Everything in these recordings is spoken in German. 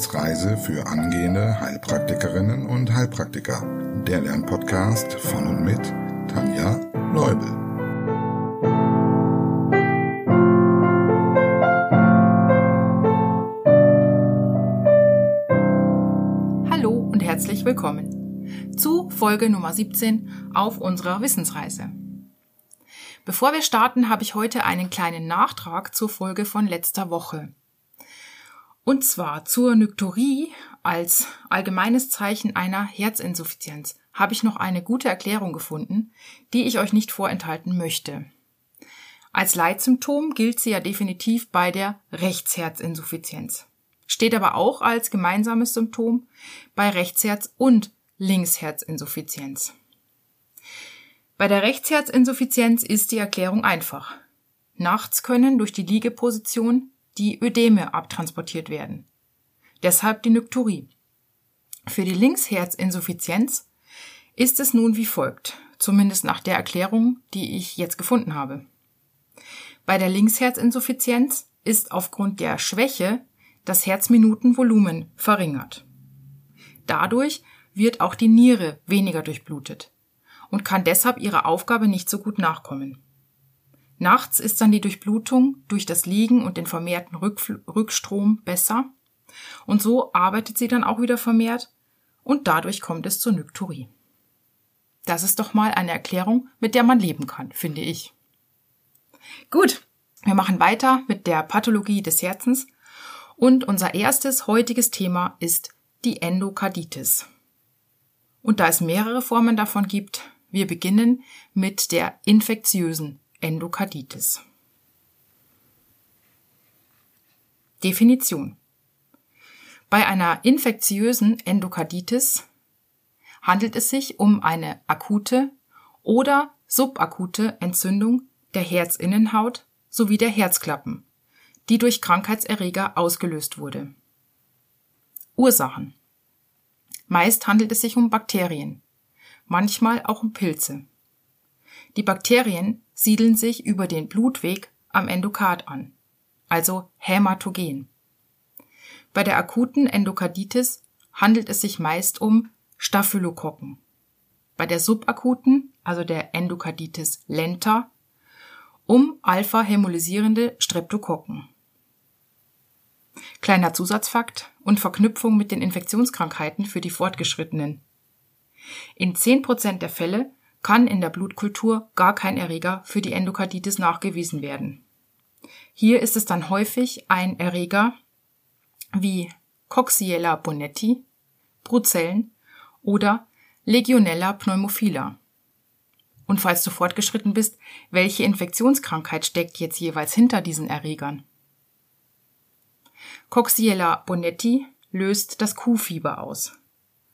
Wissensreise für angehende Heilpraktikerinnen und Heilpraktiker. Der Lernpodcast von und mit Tanja Leubel. Hallo und herzlich willkommen zu Folge Nummer 17 auf unserer Wissensreise. Bevor wir starten, habe ich heute einen kleinen Nachtrag zur Folge von letzter Woche. Und zwar zur Nykturie als allgemeines Zeichen einer Herzinsuffizienz habe ich noch eine gute Erklärung gefunden, die ich euch nicht vorenthalten möchte. Als Leitsymptom gilt sie ja definitiv bei der Rechtsherzinsuffizienz. Steht aber auch als gemeinsames Symptom bei Rechtsherz- und Linksherzinsuffizienz. Bei der Rechtsherzinsuffizienz ist die Erklärung einfach. Nachts können durch die Liegeposition die Ödeme abtransportiert werden. Deshalb die Nykturie. Für die Linksherzinsuffizienz ist es nun wie folgt, zumindest nach der Erklärung, die ich jetzt gefunden habe. Bei der Linksherzinsuffizienz ist aufgrund der Schwäche das Herzminutenvolumen verringert. Dadurch wird auch die Niere weniger durchblutet und kann deshalb ihrer Aufgabe nicht so gut nachkommen. Nachts ist dann die Durchblutung durch das Liegen und den vermehrten Rückfl Rückstrom besser. Und so arbeitet sie dann auch wieder vermehrt und dadurch kommt es zur Nykturie. Das ist doch mal eine Erklärung, mit der man leben kann, finde ich. Gut, wir machen weiter mit der Pathologie des Herzens und unser erstes heutiges Thema ist die Endokarditis. Und da es mehrere Formen davon gibt, wir beginnen mit der infektiösen Endokarditis. Definition Bei einer infektiösen Endokarditis handelt es sich um eine akute oder subakute Entzündung der Herzinnenhaut sowie der Herzklappen, die durch Krankheitserreger ausgelöst wurde. Ursachen Meist handelt es sich um Bakterien, manchmal auch um Pilze. Die Bakterien siedeln sich über den Blutweg am Endokard an, also hämatogen. Bei der akuten Endokarditis handelt es sich meist um Staphylokokken. Bei der subakuten, also der Endokarditis lenta, um alpha-hämolysierende Streptokokken. Kleiner Zusatzfakt und Verknüpfung mit den Infektionskrankheiten für die Fortgeschrittenen. In 10% der Fälle kann in der Blutkultur gar kein Erreger für die Endokarditis nachgewiesen werden. Hier ist es dann häufig ein Erreger wie Coxiella bonetti, Brucellen oder Legionella pneumophila. Und falls du fortgeschritten bist, welche Infektionskrankheit steckt jetzt jeweils hinter diesen Erregern? Coxiella bonetti löst das Kuhfieber aus.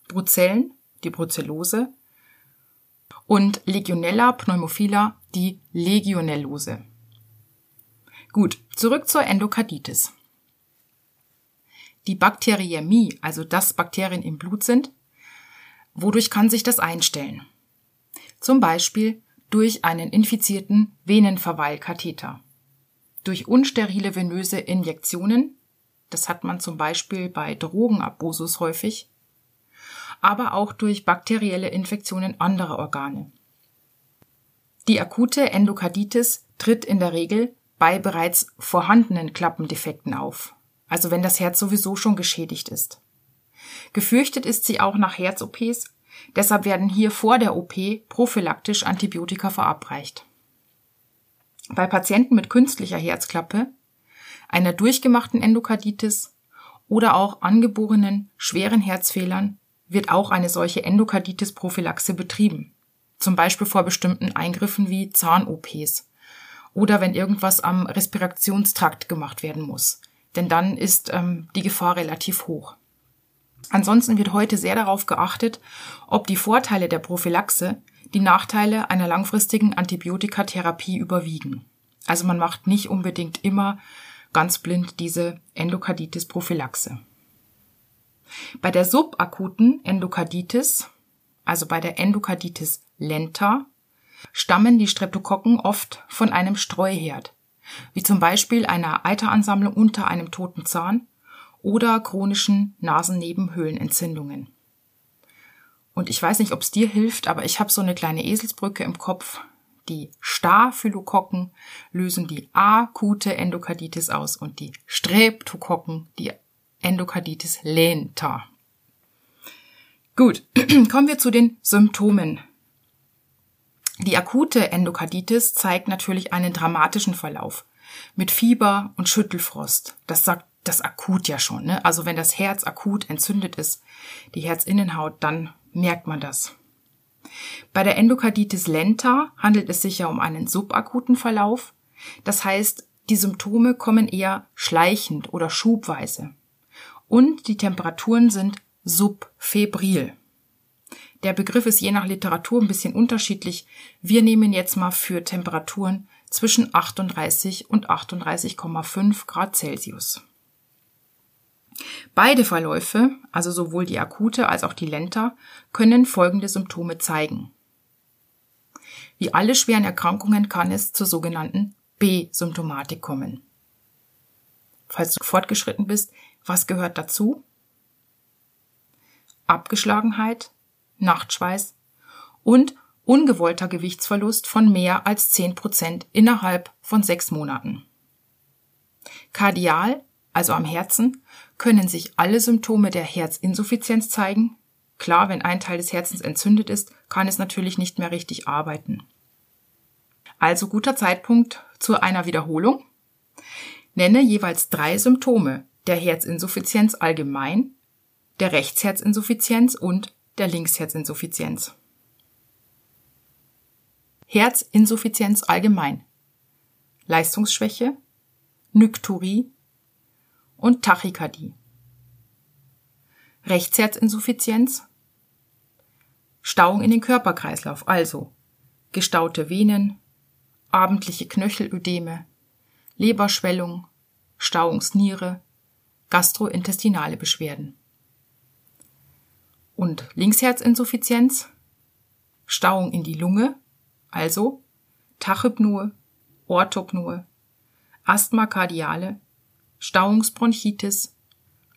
Brucellen, die Brucellose, und Legionella pneumophila die Legionellose. Gut, zurück zur Endokarditis. Die Bakteriämie, also dass Bakterien im Blut sind, wodurch kann sich das einstellen? Zum Beispiel durch einen infizierten Venenverweilkatheter, durch unsterile venöse Injektionen, das hat man zum Beispiel bei Drogenabusus häufig, aber auch durch bakterielle Infektionen anderer Organe. Die akute Endokarditis tritt in der Regel bei bereits vorhandenen Klappendefekten auf, also wenn das Herz sowieso schon geschädigt ist. Gefürchtet ist sie auch nach Herz-OPs, deshalb werden hier vor der OP prophylaktisch Antibiotika verabreicht. Bei Patienten mit künstlicher Herzklappe, einer durchgemachten Endokarditis oder auch angeborenen schweren Herzfehlern wird auch eine solche Endokarditis-Prophylaxe betrieben. Zum Beispiel vor bestimmten Eingriffen wie Zahn-OPs oder wenn irgendwas am Respirationstrakt gemacht werden muss. Denn dann ist ähm, die Gefahr relativ hoch. Ansonsten wird heute sehr darauf geachtet, ob die Vorteile der Prophylaxe die Nachteile einer langfristigen Antibiotikatherapie überwiegen. Also man macht nicht unbedingt immer ganz blind diese Endokarditis-Prophylaxe. Bei der subakuten Endokarditis, also bei der Endokarditis lenta, stammen die Streptokokken oft von einem Streuherd, wie zum Beispiel einer Eiteransammlung unter einem toten Zahn oder chronischen Nasennebenhöhlenentzündungen. Und ich weiß nicht, ob es dir hilft, aber ich habe so eine kleine Eselsbrücke im Kopf. Die Staphylokokken lösen die akute Endokarditis aus und die Streptokokken die Endokarditis lenta. Gut, kommen wir zu den Symptomen. Die akute Endokarditis zeigt natürlich einen dramatischen Verlauf mit Fieber und Schüttelfrost. Das sagt das akut ja schon. Ne? Also wenn das Herz akut entzündet ist, die Herzinnenhaut, dann merkt man das. Bei der Endokarditis lenta handelt es sich ja um einen subakuten Verlauf. Das heißt, die Symptome kommen eher schleichend oder schubweise. Und die Temperaturen sind subfebril. Der Begriff ist je nach Literatur ein bisschen unterschiedlich. Wir nehmen jetzt mal für Temperaturen zwischen 38 und 38,5 Grad Celsius. Beide Verläufe, also sowohl die akute als auch die Lenta, können folgende Symptome zeigen. Wie alle schweren Erkrankungen kann es zur sogenannten B-Symptomatik kommen. Falls du fortgeschritten bist, was gehört dazu? Abgeschlagenheit, Nachtschweiß und ungewollter Gewichtsverlust von mehr als 10 Prozent innerhalb von sechs Monaten. Kardial, also am Herzen, können sich alle Symptome der Herzinsuffizienz zeigen. Klar, wenn ein Teil des Herzens entzündet ist, kann es natürlich nicht mehr richtig arbeiten. Also guter Zeitpunkt zu einer Wiederholung. Nenne jeweils drei Symptome der Herzinsuffizienz allgemein, der Rechtsherzinsuffizienz und der Linksherzinsuffizienz. Herzinsuffizienz allgemein. Leistungsschwäche, Nykturie, und Tachykardie. Rechtsherzinsuffizienz, Stauung in den Körperkreislauf, also gestaute Venen, abendliche Knöchelödeme, Leberschwellung, Stauungsniere, gastrointestinale Beschwerden. Und Linksherzinsuffizienz, Stauung in die Lunge, also Tachypnoe, Orthopnoe, Asthma kardiale Stauungsbronchitis,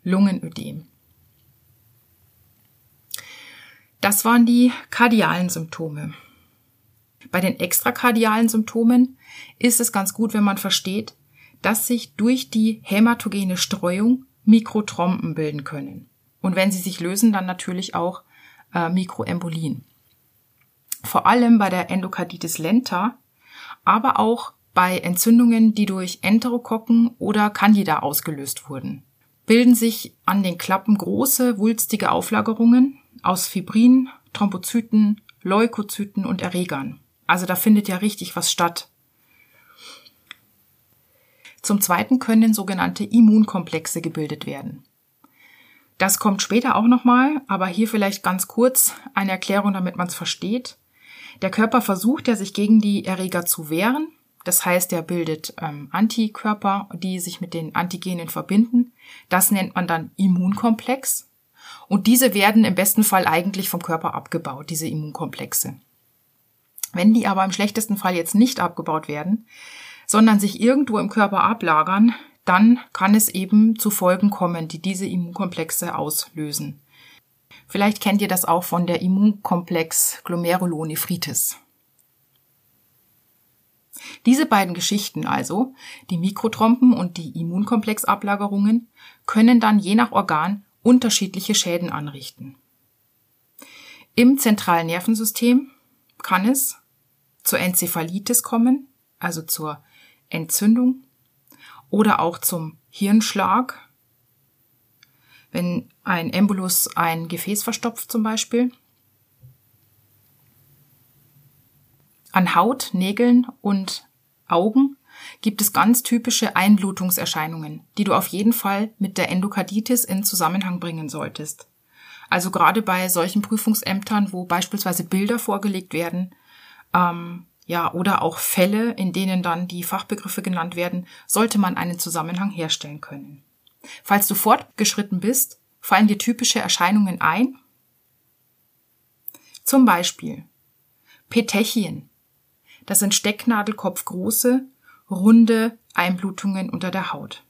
Lungenödem. Das waren die kardialen Symptome. Bei den extrakardialen Symptomen ist es ganz gut, wenn man versteht, dass sich durch die hämatogene Streuung Mikrotrompen bilden können. Und wenn sie sich lösen, dann natürlich auch äh, Mikroembolien. Vor allem bei der Endokarditis lenta, aber auch bei Entzündungen, die durch Enterokokken oder Candida ausgelöst wurden. Bilden sich an den Klappen große, wulstige Auflagerungen aus Fibrin, Thrombozyten, Leukozyten und Erregern. Also da findet ja richtig was statt. Zum Zweiten können sogenannte Immunkomplexe gebildet werden. Das kommt später auch nochmal, aber hier vielleicht ganz kurz eine Erklärung, damit man es versteht. Der Körper versucht ja, sich gegen die Erreger zu wehren das heißt, er bildet ähm, Antikörper, die sich mit den Antigenen verbinden. Das nennt man dann Immunkomplex. Und diese werden im besten Fall eigentlich vom Körper abgebaut, diese Immunkomplexe. Wenn die aber im schlechtesten Fall jetzt nicht abgebaut werden, sondern sich irgendwo im Körper ablagern, dann kann es eben zu Folgen kommen, die diese Immunkomplexe auslösen. Vielleicht kennt ihr das auch von der Immunkomplex Glomerulonephritis. Diese beiden Geschichten also, die Mikrotrompen und die Immunkomplexablagerungen, können dann je nach Organ unterschiedliche Schäden anrichten. Im zentralen Nervensystem kann es zur Enzephalitis kommen, also zur Entzündung, oder auch zum Hirnschlag, wenn ein Embolus ein Gefäß verstopft zum Beispiel, An Haut, Nägeln und Augen gibt es ganz typische Einblutungserscheinungen, die du auf jeden Fall mit der Endokarditis in Zusammenhang bringen solltest. Also gerade bei solchen Prüfungsämtern, wo beispielsweise Bilder vorgelegt werden, ähm, ja, oder auch Fälle, in denen dann die Fachbegriffe genannt werden, sollte man einen Zusammenhang herstellen können. Falls du fortgeschritten bist, fallen dir typische Erscheinungen ein? Zum Beispiel Petechien, das sind Stecknadelkopfgroße, runde Einblutungen unter der Haut.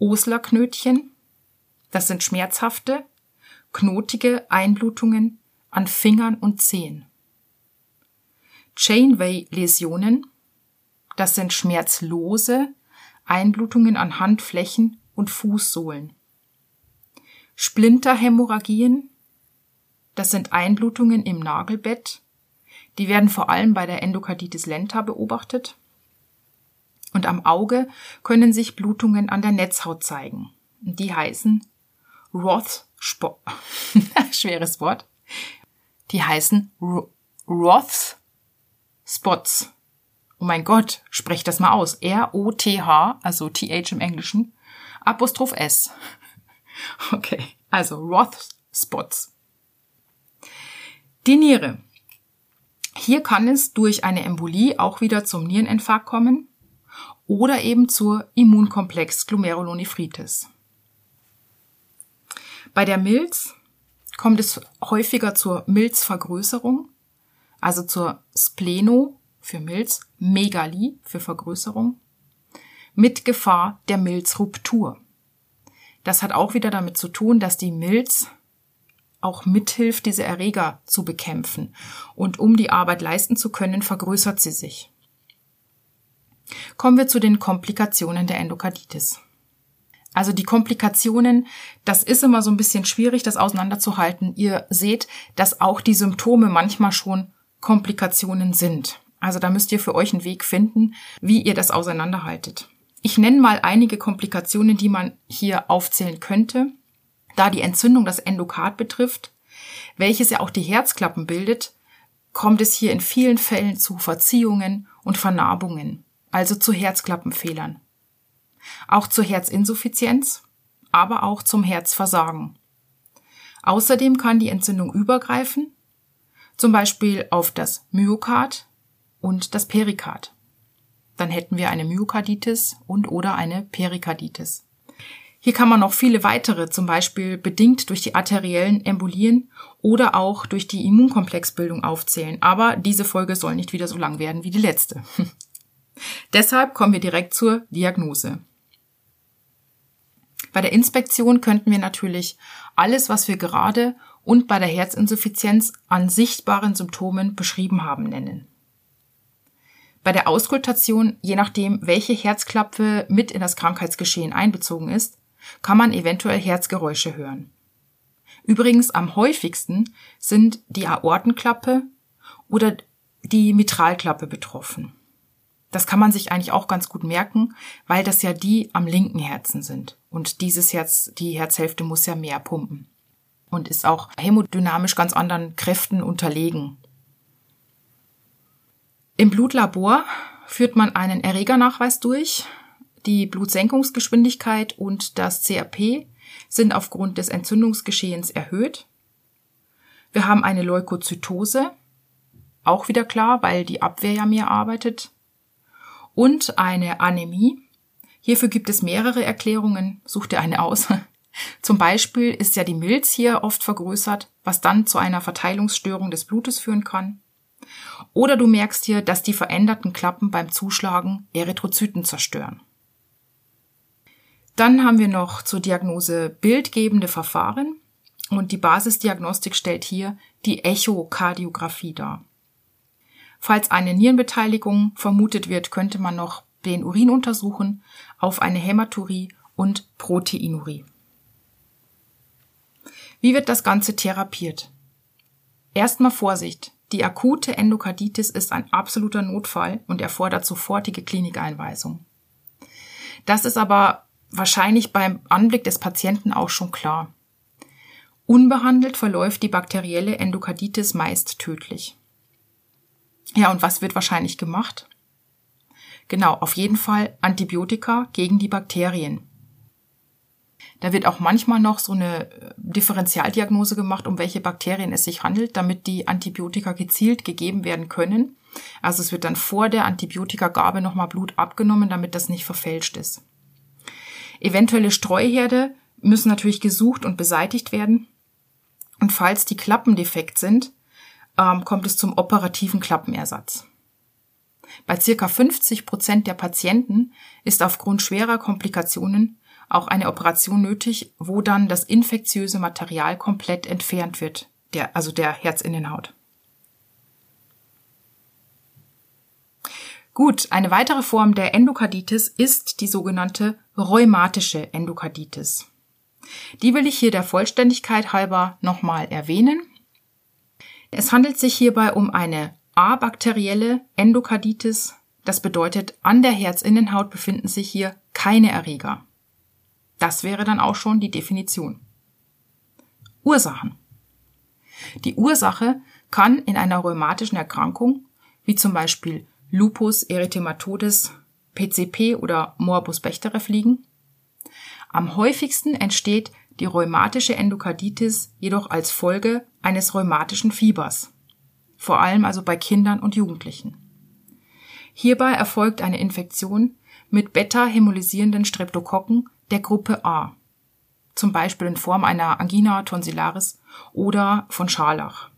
Oslerknötchen. Das sind schmerzhafte, knotige Einblutungen an Fingern und Zehen. Chainway-Läsionen. Das sind schmerzlose Einblutungen an Handflächen und Fußsohlen. Splinterhämorrhagien. Das sind Einblutungen im Nagelbett. Die werden vor allem bei der Endokarditis lenta beobachtet. Und am Auge können sich Blutungen an der Netzhaut zeigen. Die heißen Roth Spot. Schweres Wort. Die heißen Roth Spots. Oh mein Gott, sprech das mal aus. R-O-T-H, also T-H im Englischen, Apostroph S. Okay, also Roth Spots. Die Niere. Hier kann es durch eine Embolie auch wieder zum Niereninfarkt kommen oder eben zur Immunkomplex Glomerulonephritis. Bei der Milz kommt es häufiger zur Milzvergrößerung, also zur Spleno für Milz, Megalie für Vergrößerung, mit Gefahr der Milzruptur. Das hat auch wieder damit zu tun, dass die Milz auch mithilft, diese Erreger zu bekämpfen. Und um die Arbeit leisten zu können, vergrößert sie sich. Kommen wir zu den Komplikationen der Endokarditis. Also die Komplikationen, das ist immer so ein bisschen schwierig, das auseinanderzuhalten. Ihr seht, dass auch die Symptome manchmal schon Komplikationen sind. Also da müsst ihr für euch einen Weg finden, wie ihr das auseinanderhaltet. Ich nenne mal einige Komplikationen, die man hier aufzählen könnte, da die Entzündung das Endokard betrifft, welches ja auch die Herzklappen bildet, kommt es hier in vielen Fällen zu Verziehungen und Vernarbungen, also zu Herzklappenfehlern auch zur Herzinsuffizienz, aber auch zum Herzversagen. Außerdem kann die Entzündung übergreifen, zum Beispiel auf das Myokard und das Perikard. Dann hätten wir eine Myokarditis und oder eine Perikarditis. Hier kann man noch viele weitere, zum Beispiel bedingt durch die arteriellen Embolien oder auch durch die Immunkomplexbildung aufzählen. Aber diese Folge soll nicht wieder so lang werden wie die letzte. Deshalb kommen wir direkt zur Diagnose. Bei der Inspektion könnten wir natürlich alles, was wir gerade und bei der Herzinsuffizienz an sichtbaren Symptomen beschrieben haben, nennen. Bei der Auskultation, je nachdem, welche Herzklappe mit in das Krankheitsgeschehen einbezogen ist, kann man eventuell Herzgeräusche hören. Übrigens am häufigsten sind die Aortenklappe oder die Mitralklappe betroffen. Das kann man sich eigentlich auch ganz gut merken, weil das ja die am linken Herzen sind. Und dieses Herz, die Herzhälfte muss ja mehr pumpen und ist auch hämodynamisch ganz anderen Kräften unterlegen. Im Blutlabor führt man einen Erregernachweis durch. Die Blutsenkungsgeschwindigkeit und das CRP sind aufgrund des Entzündungsgeschehens erhöht. Wir haben eine Leukozytose, auch wieder klar, weil die Abwehr ja mehr arbeitet und eine Anämie. Hierfür gibt es mehrere Erklärungen. Such dir eine aus. Zum Beispiel ist ja die Milz hier oft vergrößert, was dann zu einer Verteilungsstörung des Blutes führen kann. Oder du merkst hier, dass die veränderten Klappen beim Zuschlagen Erythrozyten zerstören. Dann haben wir noch zur Diagnose bildgebende Verfahren und die Basisdiagnostik stellt hier die Echokardiographie dar. Falls eine Nierenbeteiligung vermutet wird, könnte man noch den Urin untersuchen auf eine Hämaturie und Proteinurie. Wie wird das Ganze therapiert? Erstmal Vorsicht. Die akute Endokarditis ist ein absoluter Notfall und erfordert sofortige Klinikeinweisung. Das ist aber wahrscheinlich beim Anblick des Patienten auch schon klar. Unbehandelt verläuft die bakterielle Endokarditis meist tödlich. Ja, und was wird wahrscheinlich gemacht? Genau, auf jeden Fall Antibiotika gegen die Bakterien. Da wird auch manchmal noch so eine äh, Differentialdiagnose gemacht, um welche Bakterien es sich handelt, damit die Antibiotika gezielt gegeben werden können. Also es wird dann vor der Antibiotikagabe nochmal Blut abgenommen, damit das nicht verfälscht ist. Eventuelle Streuherde müssen natürlich gesucht und beseitigt werden. Und falls die Klappen defekt sind, ähm, kommt es zum operativen Klappenersatz. Bei circa 50 Prozent der Patienten ist aufgrund schwerer Komplikationen auch eine Operation nötig, wo dann das infektiöse Material komplett entfernt wird, der, also der Herzinnenhaut. Gut, eine weitere Form der Endokarditis ist die sogenannte rheumatische Endokarditis. Die will ich hier der Vollständigkeit halber nochmal erwähnen. Es handelt sich hierbei um eine abakterielle Endokarditis. Das bedeutet, an der Herzinnenhaut befinden sich hier keine Erreger. Das wäre dann auch schon die Definition. Ursachen. Die Ursache kann in einer rheumatischen Erkrankung, wie zum Beispiel Lupus erythematodes, PCP oder Morbus Bechterew liegen. Am häufigsten entsteht die rheumatische Endokarditis jedoch als Folge eines rheumatischen Fiebers, vor allem also bei Kindern und Jugendlichen. Hierbei erfolgt eine Infektion mit beta-hämolysierenden Streptokokken der Gruppe A, zum Beispiel in Form einer Angina tonsillaris oder von Scharlach.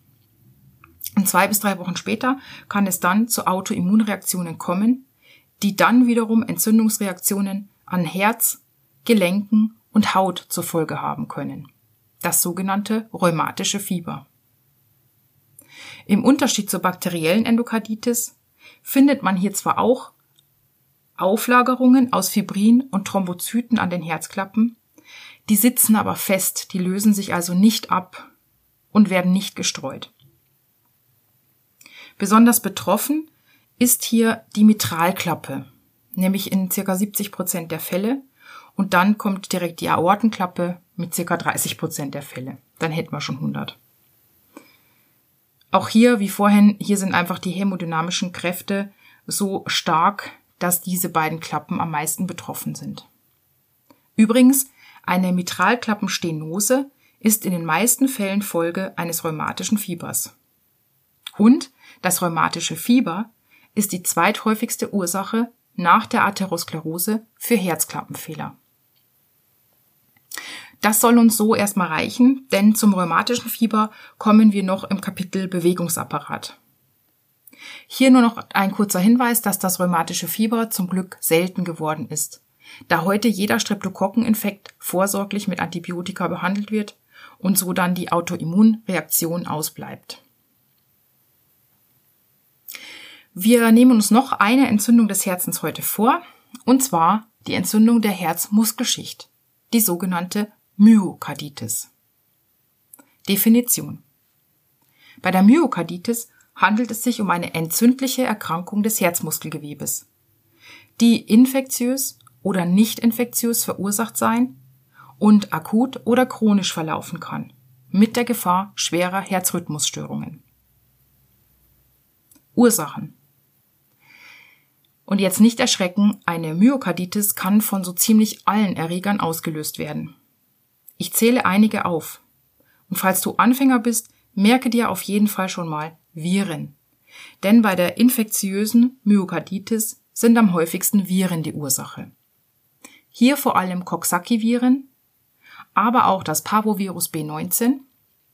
Und zwei bis drei Wochen später kann es dann zu Autoimmunreaktionen kommen, die dann wiederum Entzündungsreaktionen an Herz, Gelenken und Haut zur Folge haben können. Das sogenannte rheumatische Fieber. Im Unterschied zur bakteriellen Endokarditis findet man hier zwar auch Auflagerungen aus Fibrin und Thrombozyten an den Herzklappen, die sitzen aber fest, die lösen sich also nicht ab und werden nicht gestreut. Besonders betroffen ist hier die Mitralklappe, nämlich in ca. 70 Prozent der Fälle. Und dann kommt direkt die Aortenklappe mit ca. 30 Prozent der Fälle. Dann hätten wir schon 100. Auch hier, wie vorhin, hier sind einfach die hämodynamischen Kräfte so stark, dass diese beiden Klappen am meisten betroffen sind. Übrigens, eine Mitralklappenstenose ist in den meisten Fällen Folge eines rheumatischen Fiebers. Und das rheumatische Fieber ist die zweithäufigste Ursache nach der Atherosklerose für Herzklappenfehler. Das soll uns so erstmal reichen, denn zum rheumatischen Fieber kommen wir noch im Kapitel Bewegungsapparat. Hier nur noch ein kurzer Hinweis, dass das rheumatische Fieber zum Glück selten geworden ist, da heute jeder Streptokokkeninfekt vorsorglich mit Antibiotika behandelt wird und so dann die Autoimmunreaktion ausbleibt. Wir nehmen uns noch eine Entzündung des Herzens heute vor, und zwar die Entzündung der Herzmuskelschicht, die sogenannte Myokarditis. Definition. Bei der Myokarditis handelt es sich um eine entzündliche Erkrankung des Herzmuskelgewebes, die infektiös oder nicht infektiös verursacht sein und akut oder chronisch verlaufen kann, mit der Gefahr schwerer Herzrhythmusstörungen. Ursachen und jetzt nicht erschrecken, eine Myokarditis kann von so ziemlich allen Erregern ausgelöst werden. Ich zähle einige auf. Und falls du Anfänger bist, merke dir auf jeden Fall schon mal Viren. Denn bei der infektiösen Myokarditis sind am häufigsten Viren die Ursache. Hier vor allem Coxsackie-Viren, aber auch das Parvovirus B19.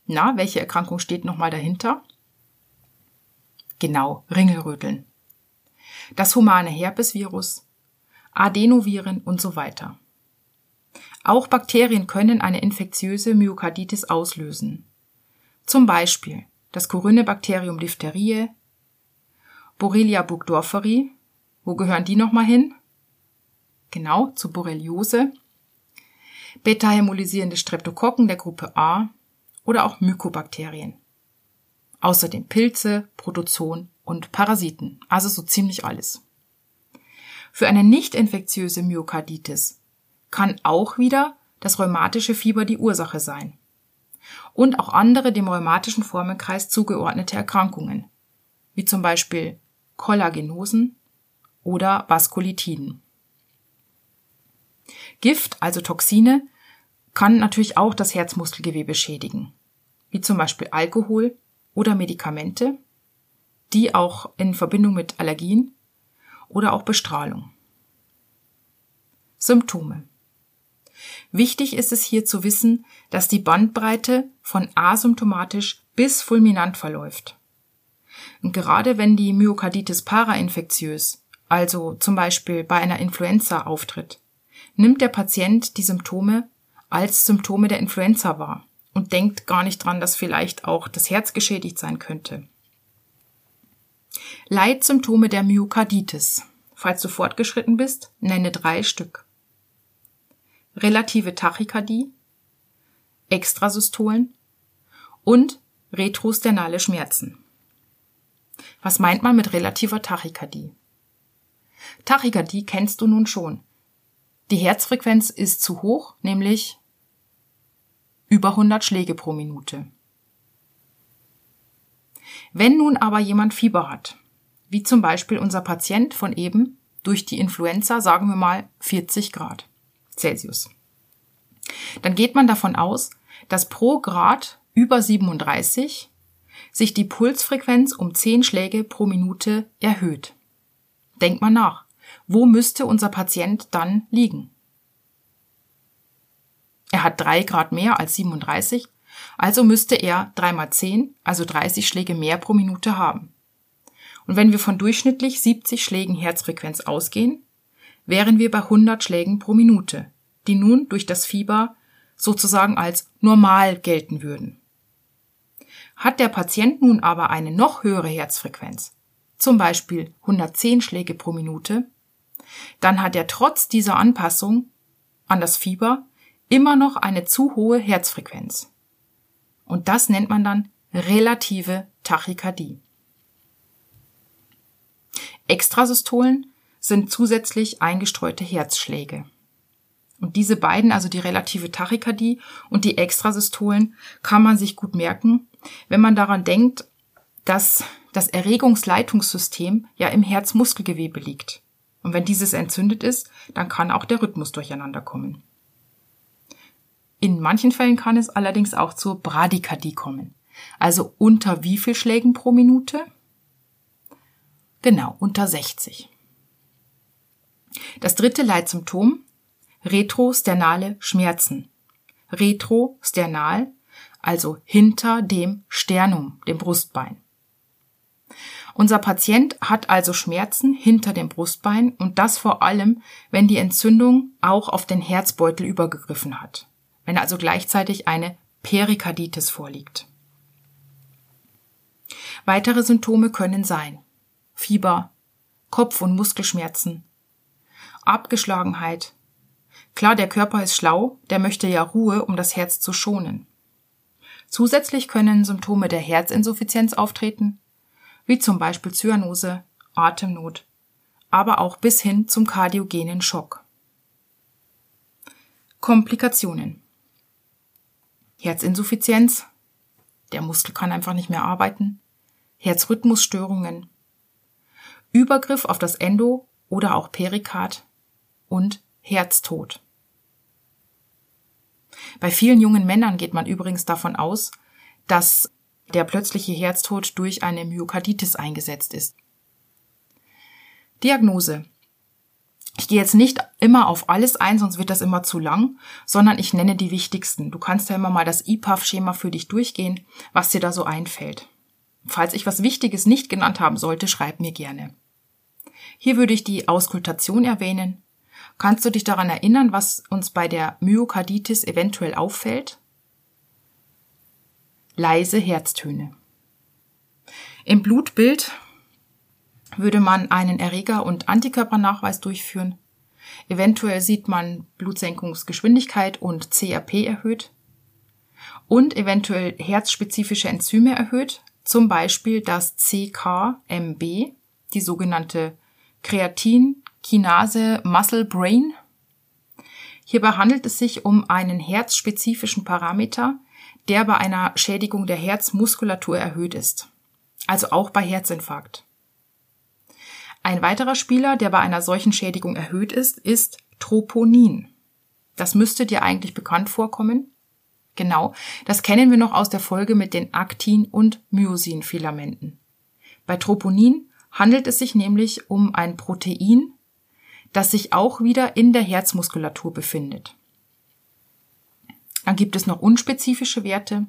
Na, welche Erkrankung steht nochmal dahinter? Genau, Ringelröteln das humane Herpesvirus, Adenoviren und so weiter. Auch Bakterien können eine infektiöse Myokarditis auslösen. Zum Beispiel das Corynebacterium diphtheriae, Borrelia burgdorferi, wo gehören die nochmal hin? Genau, zur Borreliose, beta-hämolysierende Streptokokken der Gruppe A oder auch Mykobakterien. Außerdem Pilze, Protozoen und Parasiten, also so ziemlich alles. Für eine nicht infektiöse Myokarditis kann auch wieder das rheumatische Fieber die Ursache sein. Und auch andere dem rheumatischen Formenkreis zugeordnete Erkrankungen, wie zum Beispiel Kollagenosen oder Vaskulitiden. Gift, also Toxine, kann natürlich auch das Herzmuskelgewebe schädigen, wie zum Beispiel Alkohol oder Medikamente die auch in Verbindung mit Allergien oder auch Bestrahlung. Symptome. Wichtig ist es hier zu wissen, dass die Bandbreite von asymptomatisch bis fulminant verläuft. Und gerade wenn die Myokarditis parainfektiös, also zum Beispiel bei einer Influenza auftritt, nimmt der Patient die Symptome als Symptome der Influenza wahr und denkt gar nicht dran, dass vielleicht auch das Herz geschädigt sein könnte. Leitsymptome der Myokarditis. Falls du fortgeschritten bist, nenne drei Stück. Relative Tachykardie, Extrasystolen und retrosternale Schmerzen. Was meint man mit relativer Tachykardie? Tachykardie kennst du nun schon. Die Herzfrequenz ist zu hoch, nämlich über 100 Schläge pro Minute. Wenn nun aber jemand Fieber hat, wie zum Beispiel unser Patient von eben durch die Influenza, sagen wir mal 40 Grad Celsius, dann geht man davon aus, dass pro Grad über 37 sich die Pulsfrequenz um 10 Schläge pro Minute erhöht. Denkt mal nach. Wo müsste unser Patient dann liegen? Er hat 3 Grad mehr als 37, also müsste er 3 mal 10, also 30 Schläge mehr pro Minute haben. Und wenn wir von durchschnittlich 70 Schlägen Herzfrequenz ausgehen, wären wir bei 100 Schlägen pro Minute, die nun durch das Fieber sozusagen als normal gelten würden. Hat der Patient nun aber eine noch höhere Herzfrequenz, zum Beispiel 110 Schläge pro Minute, dann hat er trotz dieser Anpassung an das Fieber immer noch eine zu hohe Herzfrequenz. Und das nennt man dann relative Tachykardie. Extrasystolen sind zusätzlich eingestreute Herzschläge. Und diese beiden, also die relative Tachykardie und die Extrasystolen, kann man sich gut merken, wenn man daran denkt, dass das Erregungsleitungssystem ja im Herzmuskelgewebe liegt. Und wenn dieses entzündet ist, dann kann auch der Rhythmus durcheinander kommen. In manchen Fällen kann es allerdings auch zur Bradykardie kommen. Also unter wie viel Schlägen pro Minute? Genau, unter 60. Das dritte Leitsymptom retrosternale Schmerzen. Retrosternal, also hinter dem Sternum, dem Brustbein. Unser Patient hat also Schmerzen hinter dem Brustbein und das vor allem, wenn die Entzündung auch auf den Herzbeutel übergegriffen hat, wenn also gleichzeitig eine Perikarditis vorliegt. Weitere Symptome können sein Fieber, Kopf- und Muskelschmerzen, Abgeschlagenheit, Klar, der Körper ist schlau, der möchte ja Ruhe, um das Herz zu schonen. Zusätzlich können Symptome der Herzinsuffizienz auftreten, wie zum Beispiel Zyanose, Atemnot, aber auch bis hin zum kardiogenen Schock. Komplikationen. Herzinsuffizienz, der Muskel kann einfach nicht mehr arbeiten, Herzrhythmusstörungen, Übergriff auf das Endo oder auch Perikard und Herztod. Bei vielen jungen Männern geht man übrigens davon aus, dass der plötzliche Herztod durch eine Myokarditis eingesetzt ist. Diagnose. Ich gehe jetzt nicht immer auf alles ein, sonst wird das immer zu lang, sondern ich nenne die wichtigsten. Du kannst ja immer mal das IPAF-Schema für dich durchgehen, was dir da so einfällt. Falls ich was Wichtiges nicht genannt haben sollte, schreib mir gerne. Hier würde ich die Auskultation erwähnen, Kannst du dich daran erinnern, was uns bei der Myokarditis eventuell auffällt? Leise Herztöne. Im Blutbild würde man einen Erreger- und Antikörpernachweis durchführen. Eventuell sieht man Blutsenkungsgeschwindigkeit und CRP erhöht und eventuell herzspezifische Enzyme erhöht, zum Beispiel das CKMB, die sogenannte Kreatin Kinase Muscle Brain. Hierbei handelt es sich um einen herzspezifischen Parameter, der bei einer Schädigung der Herzmuskulatur erhöht ist, also auch bei Herzinfarkt. Ein weiterer Spieler, der bei einer solchen Schädigung erhöht ist, ist Troponin. Das müsste dir eigentlich bekannt vorkommen. Genau, das kennen wir noch aus der Folge mit den Aktin- und Myosin-Filamenten. Bei Troponin handelt es sich nämlich um ein Protein, das sich auch wieder in der Herzmuskulatur befindet. Dann gibt es noch unspezifische Werte.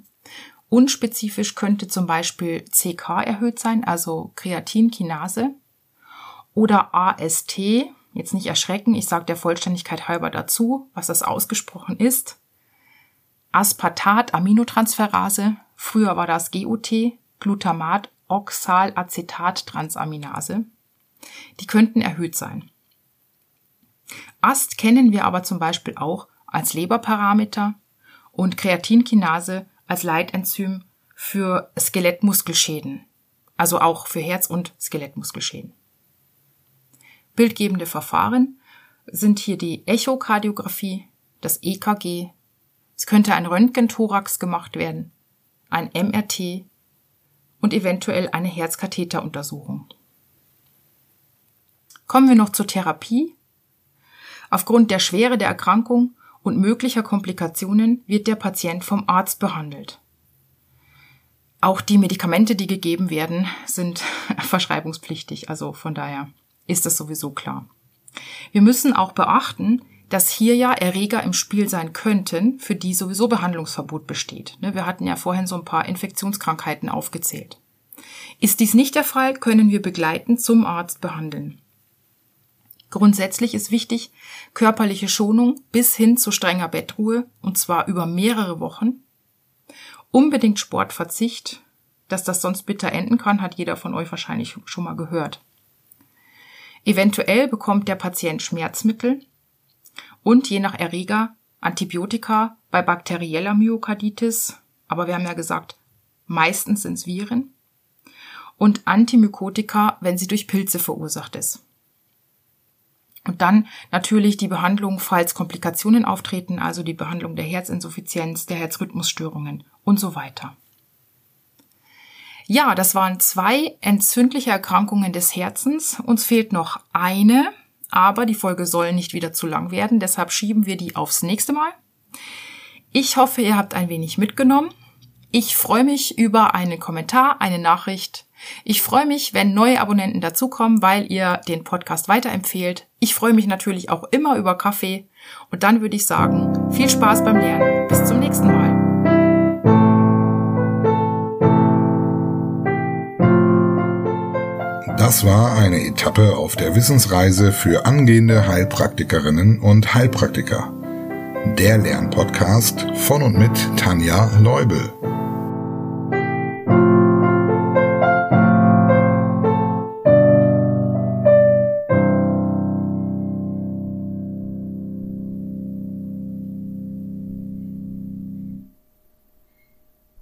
Unspezifisch könnte zum Beispiel CK erhöht sein, also Kreatinkinase, oder AST, Jetzt nicht erschrecken, ich sage der Vollständigkeit halber dazu, was das ausgesprochen ist. Aspartat-Aminotransferase, früher war das GOT, Glutamat, Oxalacetat-Transaminase. Die könnten erhöht sein. AST kennen wir aber zum Beispiel auch als Leberparameter und Kreatinkinase als Leitenzym für Skelettmuskelschäden, also auch für Herz- und Skelettmuskelschäden. Bildgebende Verfahren sind hier die Echokardiographie, das EKG, es könnte ein Röntgenthorax gemacht werden, ein MRT und eventuell eine Herzkatheteruntersuchung. Kommen wir noch zur Therapie. Aufgrund der Schwere der Erkrankung und möglicher Komplikationen wird der Patient vom Arzt behandelt. Auch die Medikamente, die gegeben werden, sind verschreibungspflichtig, also von daher ist das sowieso klar. Wir müssen auch beachten, dass hier ja Erreger im Spiel sein könnten, für die sowieso Behandlungsverbot besteht. Ne, wir hatten ja vorhin so ein paar Infektionskrankheiten aufgezählt. Ist dies nicht der Fall, können wir begleitend zum Arzt behandeln. Grundsätzlich ist wichtig körperliche Schonung bis hin zu strenger Bettruhe, und zwar über mehrere Wochen. Unbedingt Sportverzicht, dass das sonst bitter enden kann, hat jeder von euch wahrscheinlich schon mal gehört. Eventuell bekommt der Patient Schmerzmittel und je nach Erreger Antibiotika bei bakterieller Myokarditis, aber wir haben ja gesagt, meistens sind es Viren, und Antimykotika, wenn sie durch Pilze verursacht ist. Und dann natürlich die Behandlung, falls Komplikationen auftreten, also die Behandlung der Herzinsuffizienz, der Herzrhythmusstörungen und so weiter. Ja, das waren zwei entzündliche Erkrankungen des Herzens. Uns fehlt noch eine, aber die Folge soll nicht wieder zu lang werden, deshalb schieben wir die aufs nächste Mal. Ich hoffe, ihr habt ein wenig mitgenommen. Ich freue mich über einen Kommentar, eine Nachricht. Ich freue mich, wenn neue Abonnenten dazukommen, weil ihr den Podcast weiterempfehlt. Ich freue mich natürlich auch immer über Kaffee. Und dann würde ich sagen, viel Spaß beim Lernen. Bis zum nächsten Mal. Das war eine Etappe auf der Wissensreise für angehende Heilpraktikerinnen und Heilpraktiker. Der Lernpodcast von und mit Tanja Leubel.